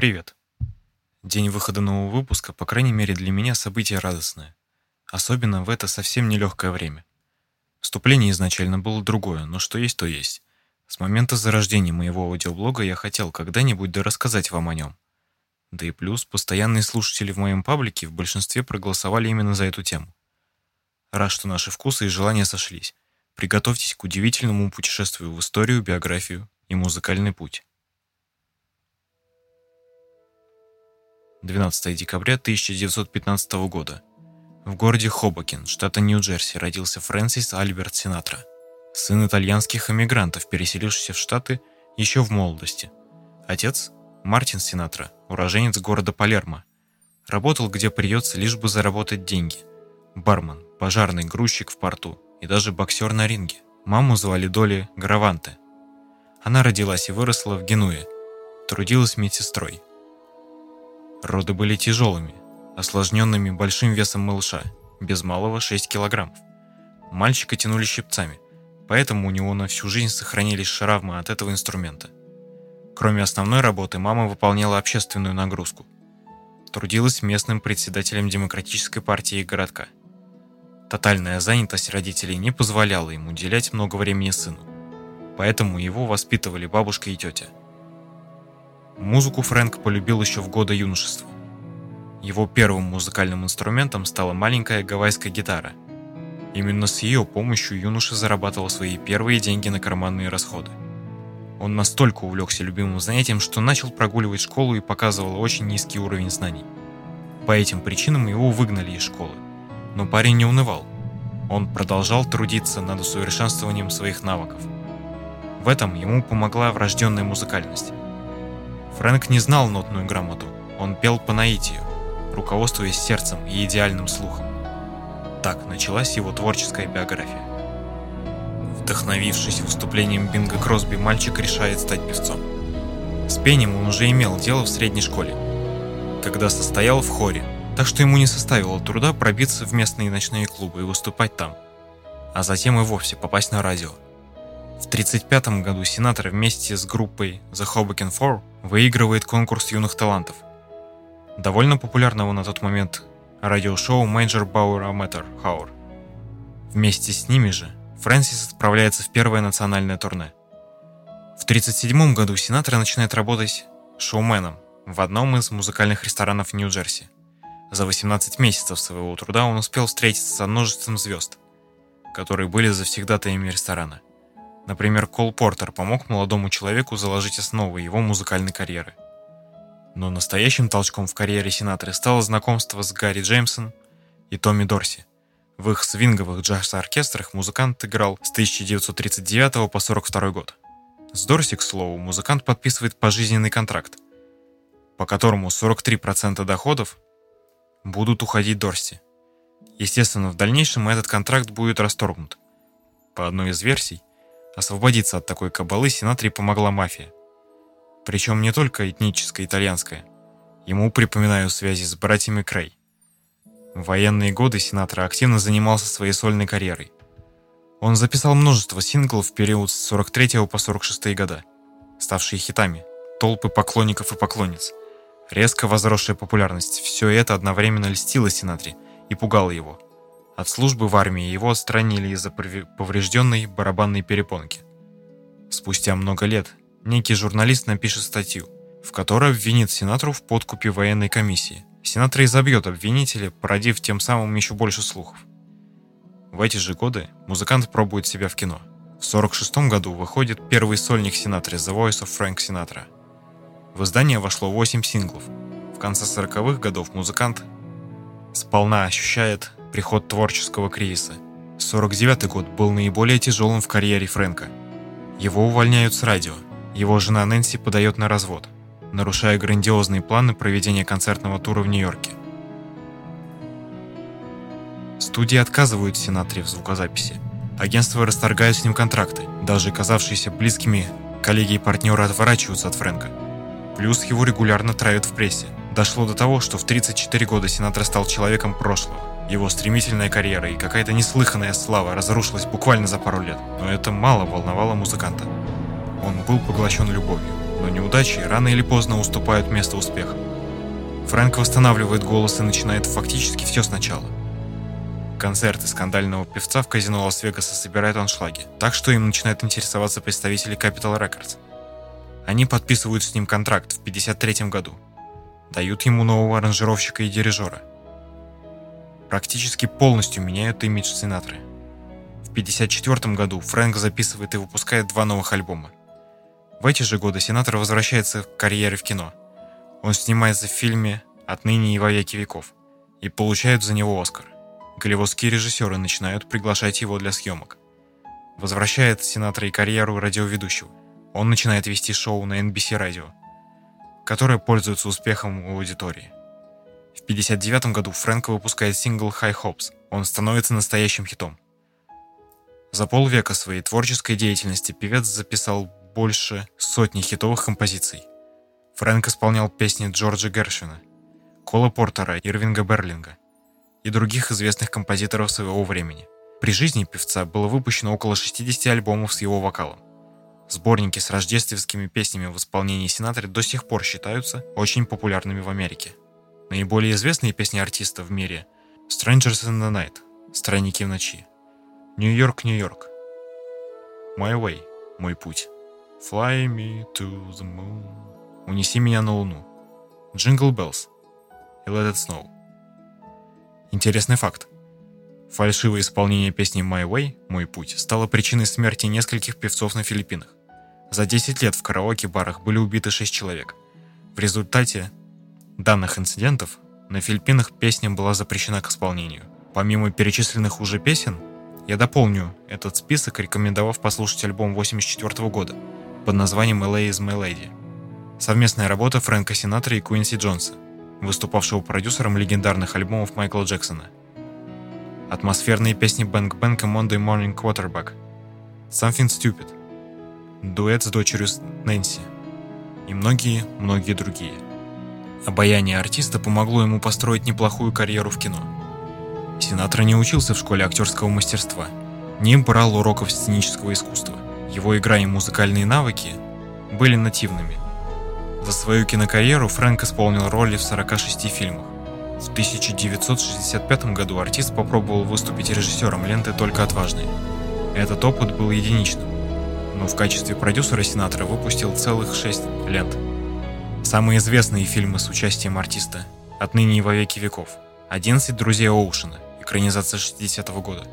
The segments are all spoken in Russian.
Привет. День выхода нового выпуска, по крайней мере для меня, событие радостное. Особенно в это совсем нелегкое время. Вступление изначально было другое, но что есть, то есть. С момента зарождения моего аудиоблога я хотел когда-нибудь да рассказать вам о нем. Да и плюс, постоянные слушатели в моем паблике в большинстве проголосовали именно за эту тему. Рад, что наши вкусы и желания сошлись. Приготовьтесь к удивительному путешествию в историю, биографию и музыкальный путь. 12 декабря 1915 года. В городе Хобокин, штата Нью-Джерси, родился Фрэнсис Альберт Синатра, сын итальянских эмигрантов, переселившихся в Штаты еще в молодости. Отец – Мартин Синатра, уроженец города Палермо. Работал где придется, лишь бы заработать деньги. Бармен, пожарный грузчик в порту и даже боксер на ринге. Маму звали Доли Граванте. Она родилась и выросла в Генуе. Трудилась медсестрой. Роды были тяжелыми, осложненными большим весом малыша, без малого 6 килограммов. Мальчика тянули щипцами, поэтому у него на всю жизнь сохранились шаравмы от этого инструмента. Кроме основной работы, мама выполняла общественную нагрузку. Трудилась местным председателем Демократической партии городка. Тотальная занятость родителей не позволяла ему уделять много времени сыну, поэтому его воспитывали бабушка и тетя – Музыку Фрэнк полюбил еще в годы юношества. Его первым музыкальным инструментом стала маленькая гавайская гитара. Именно с ее помощью юноша зарабатывал свои первые деньги на карманные расходы. Он настолько увлекся любимым занятием, что начал прогуливать школу и показывал очень низкий уровень знаний. По этим причинам его выгнали из школы. Но парень не унывал. Он продолжал трудиться над усовершенствованием своих навыков. В этом ему помогла врожденная музыкальность. Фрэнк не знал нотную грамоту, он пел по наитию, руководствуясь сердцем и идеальным слухом. Так началась его творческая биография. Вдохновившись выступлением Бинга Кросби, мальчик решает стать певцом. С пением он уже имел дело в средней школе, когда состоял в хоре, так что ему не составило труда пробиться в местные ночные клубы и выступать там, а затем и вовсе попасть на радио. В 1935 году сенатор вместе с группой The Hoboken Four выигрывает конкурс юных талантов. Довольно популярного на тот момент радиошоу Major Bauer Amateur Hour. Вместе с ними же Фрэнсис отправляется в первое национальное турне. В 1937 году сенатор начинает работать шоуменом в одном из музыкальных ресторанов Нью-Джерси. За 18 месяцев своего труда он успел встретиться со множеством звезд, которые были завсегдатаями ресторана – Например, Кол Портер помог молодому человеку заложить основы его музыкальной карьеры. Но настоящим толчком в карьере сенатора стало знакомство с Гарри Джеймсон и Томми Дорси. В их свинговых джаз-оркестрах музыкант играл с 1939 по 1942 год. С Дорси, к слову, музыкант подписывает пожизненный контракт, по которому 43% доходов будут уходить Дорси. Естественно, в дальнейшем этот контракт будет расторгнут. По одной из версий, Освободиться от такой кабалы Синатри помогла мафия. Причем не только этническая итальянская. Ему припоминаю связи с братьями Крей. В военные годы Синатра активно занимался своей сольной карьерой. Он записал множество синглов в период с 43 по 46 года, ставшие хитами, толпы поклонников и поклонниц. Резко возросшая популярность – все это одновременно льстило Синатри и пугало его – от службы в армии его отстранили из-за поврежденной барабанной перепонки. Спустя много лет некий журналист напишет статью, в которой обвинит сенатору в подкупе военной комиссии. Сенатор изобьет обвинителя, породив тем самым еще больше слухов. В эти же годы музыкант пробует себя в кино. В 1946 году выходит первый сольник сенатора The Voice of Frank Sinatra. В издание вошло 8 синглов. В конце 40-х годов музыкант сполна ощущает приход творческого кризиса. 49 год был наиболее тяжелым в карьере Фрэнка. Его увольняют с радио. Его жена Нэнси подает на развод, нарушая грандиозные планы проведения концертного тура в Нью-Йорке. Студии отказывают Синатре в звукозаписи. Агентства расторгают с ним контракты. Даже казавшиеся близкими коллеги и партнеры отворачиваются от Фрэнка. Плюс его регулярно травят в прессе. Дошло до того, что в 34 года Синатра стал человеком прошлого. Его стремительная карьера и какая-то неслыханная слава разрушилась буквально за пару лет, но это мало волновало музыканта. Он был поглощен любовью. но неудачи рано или поздно уступают место успеху. Фрэнк восстанавливает голос и начинает фактически все сначала. Концерты скандального певца в казино Лас-Вегаса собирают аншлаги, так что им начинают интересоваться представители Capital Records. Они подписывают с ним контракт в 1953 году, дают ему нового аранжировщика и дирижера. Практически полностью меняют имидж Синатры. В 1954 году Фрэнк записывает и выпускает два новых альбома. В эти же годы Синатра возвращается к карьере в кино. Он снимается в фильме «Отныне и во веки веков» и получает за него Оскар. Голливудские режиссеры начинают приглашать его для съемок. Возвращает Синатра и карьеру радиоведущего. Он начинает вести шоу на NBC радио, которое пользуется успехом у аудитории. В 1959 году Фрэнко выпускает сингл «High Hopes». Он становится настоящим хитом. За полвека своей творческой деятельности певец записал больше сотни хитовых композиций. Фрэнк исполнял песни Джорджа Гершвина, Кола Портера, Ирвинга Берлинга и других известных композиторов своего времени. При жизни певца было выпущено около 60 альбомов с его вокалом. Сборники с рождественскими песнями в исполнении Синатри до сих пор считаются очень популярными в Америке. Наиболее известные песни артиста в мире «Strangers in the Night» – «Странники в ночи», «Нью-Йорк, Нью-Йорк», «My Way» – «Мой путь», Fly me to the moon. Унеси меня на луну. Jingle Bells. И Let It Snow. Интересный факт. Фальшивое исполнение песни My Way, Мой путь, стало причиной смерти нескольких певцов на Филиппинах. За 10 лет в караоке-барах были убиты 6 человек. В результате данных инцидентов на Филиппинах песня была запрещена к исполнению. Помимо перечисленных уже песен, я дополню этот список, рекомендовав послушать альбом 84 года – под названием LA is my lady. Совместная работа Фрэнка Синатра и Куинси Джонса, выступавшего продюсером легендарных альбомов Майкла Джексона. Атмосферные песни Bang Bang и Monday Morning Quarterback, Something Stupid, дуэт с дочерью Нэнси и многие-многие другие. Обаяние артиста помогло ему построить неплохую карьеру в кино. Синатра не учился в школе актерского мастерства, не брал уроков сценического искусства – его игра и музыкальные навыки были нативными. За свою кинокарьеру Фрэнк исполнил роли в 46 фильмах. В 1965 году артист попробовал выступить режиссером ленты «Только отважные». Этот опыт был единичным, но в качестве продюсера Синатра выпустил целых шесть лент. Самые известные фильмы с участием артиста «Отныне и во веки веков», «11 друзей Оушена», экранизация 60-го года,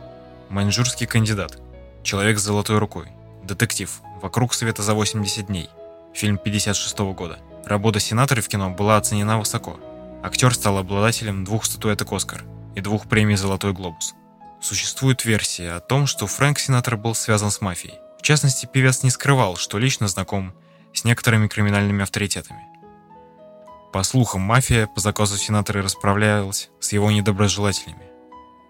«Маньчжурский кандидат», «Человек с золотой рукой», Детектив. Вокруг света за 80 дней. Фильм 56 года. Работа сенатора в кино была оценена высоко. Актер стал обладателем двух статуэток «Оскар» и двух премий «Золотой глобус». Существует версия о том, что Фрэнк Синатор был связан с мафией. В частности, певец не скрывал, что лично знаком с некоторыми криминальными авторитетами. По слухам, мафия по заказу сенатора расправлялась с его недоброжелателями.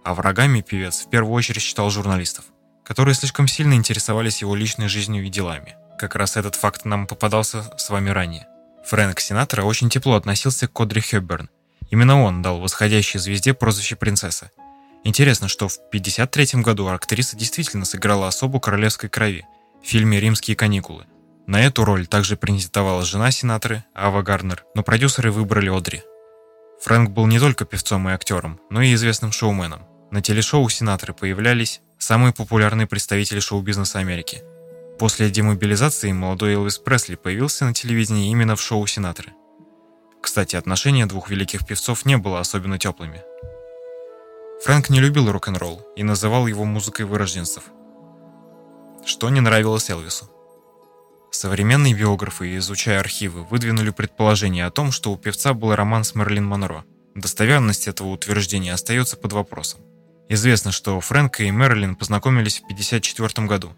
А врагами певец в первую очередь считал журналистов которые слишком сильно интересовались его личной жизнью и делами. Как раз этот факт нам попадался с вами ранее. Фрэнк Синатра очень тепло относился к Кодри Хёбберн. Именно он дал восходящей звезде прозвище «Принцесса». Интересно, что в 1953 году актриса действительно сыграла особу королевской крови в фильме «Римские каникулы». На эту роль также претендовала жена Синатры, Ава Гарнер, но продюсеры выбрали Одри. Фрэнк был не только певцом и актером, но и известным шоуменом. На телешоу Синатры появлялись самые популярные представители шоу-бизнеса Америки. После демобилизации молодой Элвис Пресли появился на телевидении именно в шоу «Сенаторы». Кстати, отношения двух великих певцов не было особенно теплыми. Фрэнк не любил рок-н-ролл и называл его музыкой вырожденцев, что не нравилось Элвису. Современные биографы, изучая архивы, выдвинули предположение о том, что у певца был роман с Мерлин Монро. Достоверность этого утверждения остается под вопросом. Известно, что Фрэнк и Мэрилин познакомились в 1954 году.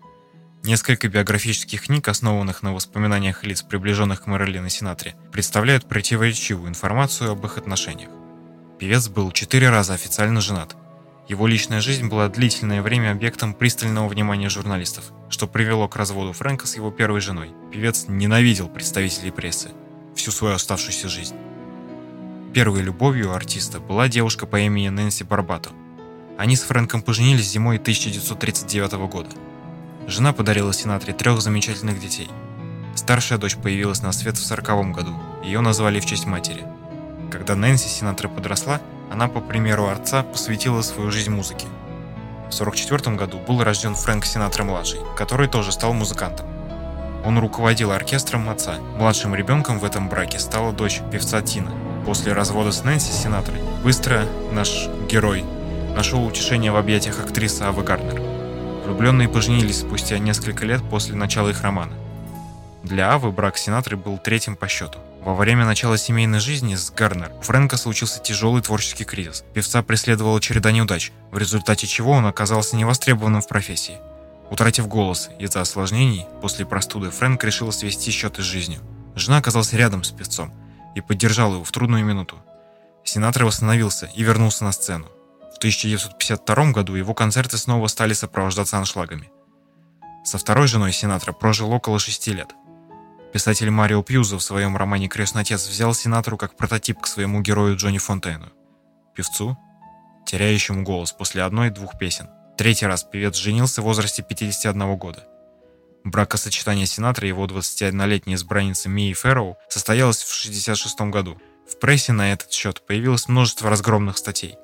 Несколько биографических книг, основанных на воспоминаниях лиц, приближенных к Мэрилин и Синатре, представляют противоречивую информацию об их отношениях. Певец был четыре раза официально женат. Его личная жизнь была длительное время объектом пристального внимания журналистов, что привело к разводу Фрэнка с его первой женой. Певец ненавидел представителей прессы всю свою оставшуюся жизнь. Первой любовью артиста была девушка по имени Нэнси Барбато, они с Фрэнком поженились зимой 1939 года. Жена подарила Синатре трех замечательных детей. Старшая дочь появилась на свет в сороковом году. Ее назвали в честь матери. Когда Нэнси Синатра подросла, она, по примеру отца, посвятила свою жизнь музыке. В 1944 году был рожден Фрэнк Синатра-младший, который тоже стал музыкантом. Он руководил оркестром отца. Младшим ребенком в этом браке стала дочь певца Тина. После развода с Нэнси Синатрой быстро наш герой нашел утешение в объятиях актрисы Авы Гарнер. Влюбленные поженились спустя несколько лет после начала их романа. Для Авы брак Синатры был третьим по счету. Во время начала семейной жизни с Гарнер у Фрэнка случился тяжелый творческий кризис. Певца преследовала череда неудач, в результате чего он оказался невостребованным в профессии. Утратив голос из-за осложнений, после простуды Фрэнк решил свести счеты с жизнью. Жена оказалась рядом с певцом и поддержала его в трудную минуту. Сенатор восстановился и вернулся на сцену. В 1952 году его концерты снова стали сопровождаться аншлагами. Со второй женой сенатора прожил около шести лет. Писатель Марио Пьюзо в своем романе «Крестный отец» взял сенатору как прототип к своему герою Джонни Фонтейну. Певцу, теряющему голос после одной-двух песен. Третий раз певец женился в возрасте 51 года. Бракосочетание сенатора и его 21-летней избранницы Мии Фэрроу состоялось в 1966 году. В прессе на этот счет появилось множество разгромных статей.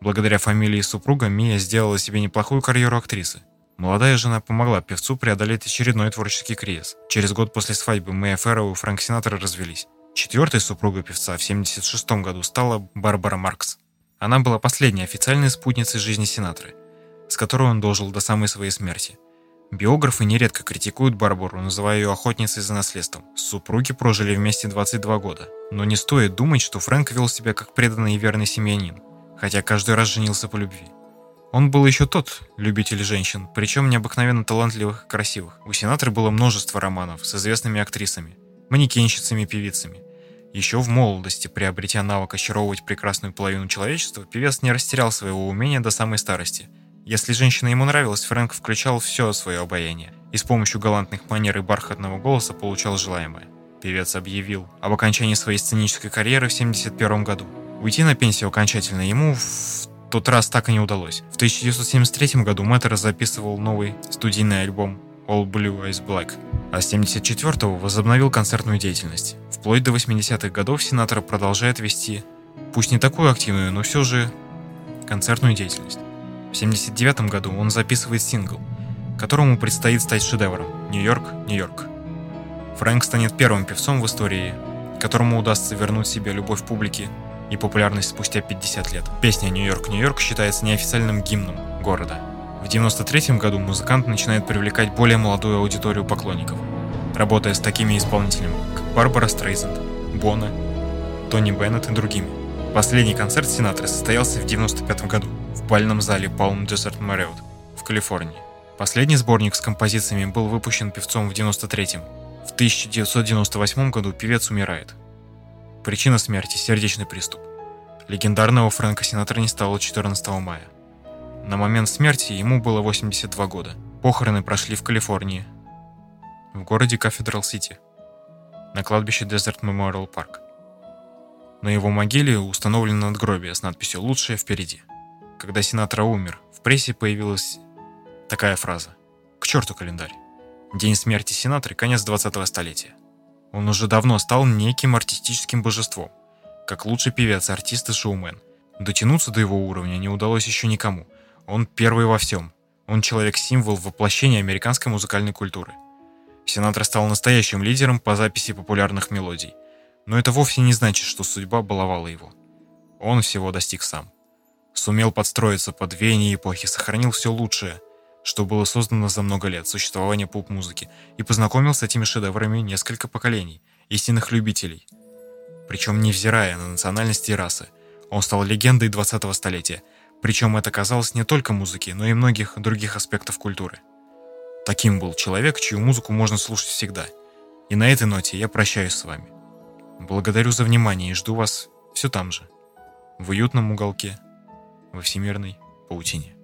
Благодаря фамилии супруга Мия сделала себе неплохую карьеру актрисы. Молодая жена помогла певцу преодолеть очередной творческий кризис. Через год после свадьбы Мэя Фэрроу и Фрэнк Синатра развелись. Четвертой супругой певца в 1976 году стала Барбара Маркс. Она была последней официальной спутницей жизни Синатры, с которой он дожил до самой своей смерти. Биографы нередко критикуют Барбару, называя ее охотницей за наследством. Супруги прожили вместе 22 года. Но не стоит думать, что Фрэнк вел себя как преданный и верный семьянин, хотя каждый раз женился по любви. Он был еще тот любитель женщин, причем необыкновенно талантливых и красивых. У сенатора было множество романов с известными актрисами, манекенщицами и певицами. Еще в молодости, приобретя навык очаровывать прекрасную половину человечества, певец не растерял своего умения до самой старости. Если женщина ему нравилась, Фрэнк включал все свое обаяние и с помощью галантных манер и бархатного голоса получал желаемое. Певец объявил об окончании своей сценической карьеры в 1971 году. Уйти на пенсию окончательно ему в тот раз так и не удалось. В 1973 году Мэттер записывал новый студийный альбом All Blue Eyes Black, а с 1974 возобновил концертную деятельность. Вплоть до 80-х годов сенатор продолжает вести, пусть не такую активную, но все же концертную деятельность. В 1979 году он записывает сингл, которому предстоит стать шедевром «Нью-Йорк, Нью-Йорк». Фрэнк станет первым певцом в истории, которому удастся вернуть себе любовь публики и популярность спустя 50 лет. Песня «Нью-Йорк, Нью-Йорк» считается неофициальным гимном города. В 1993 году музыкант начинает привлекать более молодую аудиторию поклонников, работая с такими исполнителями, как Барбара Стрейзенд, Бона, Тони Беннет и другими. Последний концерт Синатры состоялся в 1995 году в бальном зале Palm Desert Marriott в Калифорнии. Последний сборник с композициями был выпущен певцом в 1993 В 1998 году певец умирает – Причина смерти – сердечный приступ. Легендарного Фрэнка Синатра не стало 14 мая. На момент смерти ему было 82 года. Похороны прошли в Калифорнии, в городе Кафедрал-Сити, на кладбище Desert Memorial Park. На его могиле установлено надгробие с надписью «Лучшее впереди». Когда Синатра умер, в прессе появилась такая фраза «К черту календарь». День смерти Синатры – конец 20-го столетия. Он уже давно стал неким артистическим божеством, как лучший певец, артист и шоумен. Дотянуться до его уровня не удалось еще никому. Он первый во всем. Он человек-символ воплощения американской музыкальной культуры. Сенатор стал настоящим лидером по записи популярных мелодий. Но это вовсе не значит, что судьба баловала его. Он всего достиг сам. Сумел подстроиться под веяние эпохи, сохранил все лучшее, что было создано за много лет существования поп-музыки, и познакомил с этими шедеврами несколько поколений, истинных любителей. Причем невзирая на национальности и расы, он стал легендой 20-го столетия, причем это казалось не только музыке, но и многих других аспектов культуры. Таким был человек, чью музыку можно слушать всегда. И на этой ноте я прощаюсь с вами. Благодарю за внимание и жду вас все там же, в уютном уголке, во всемирной паутине.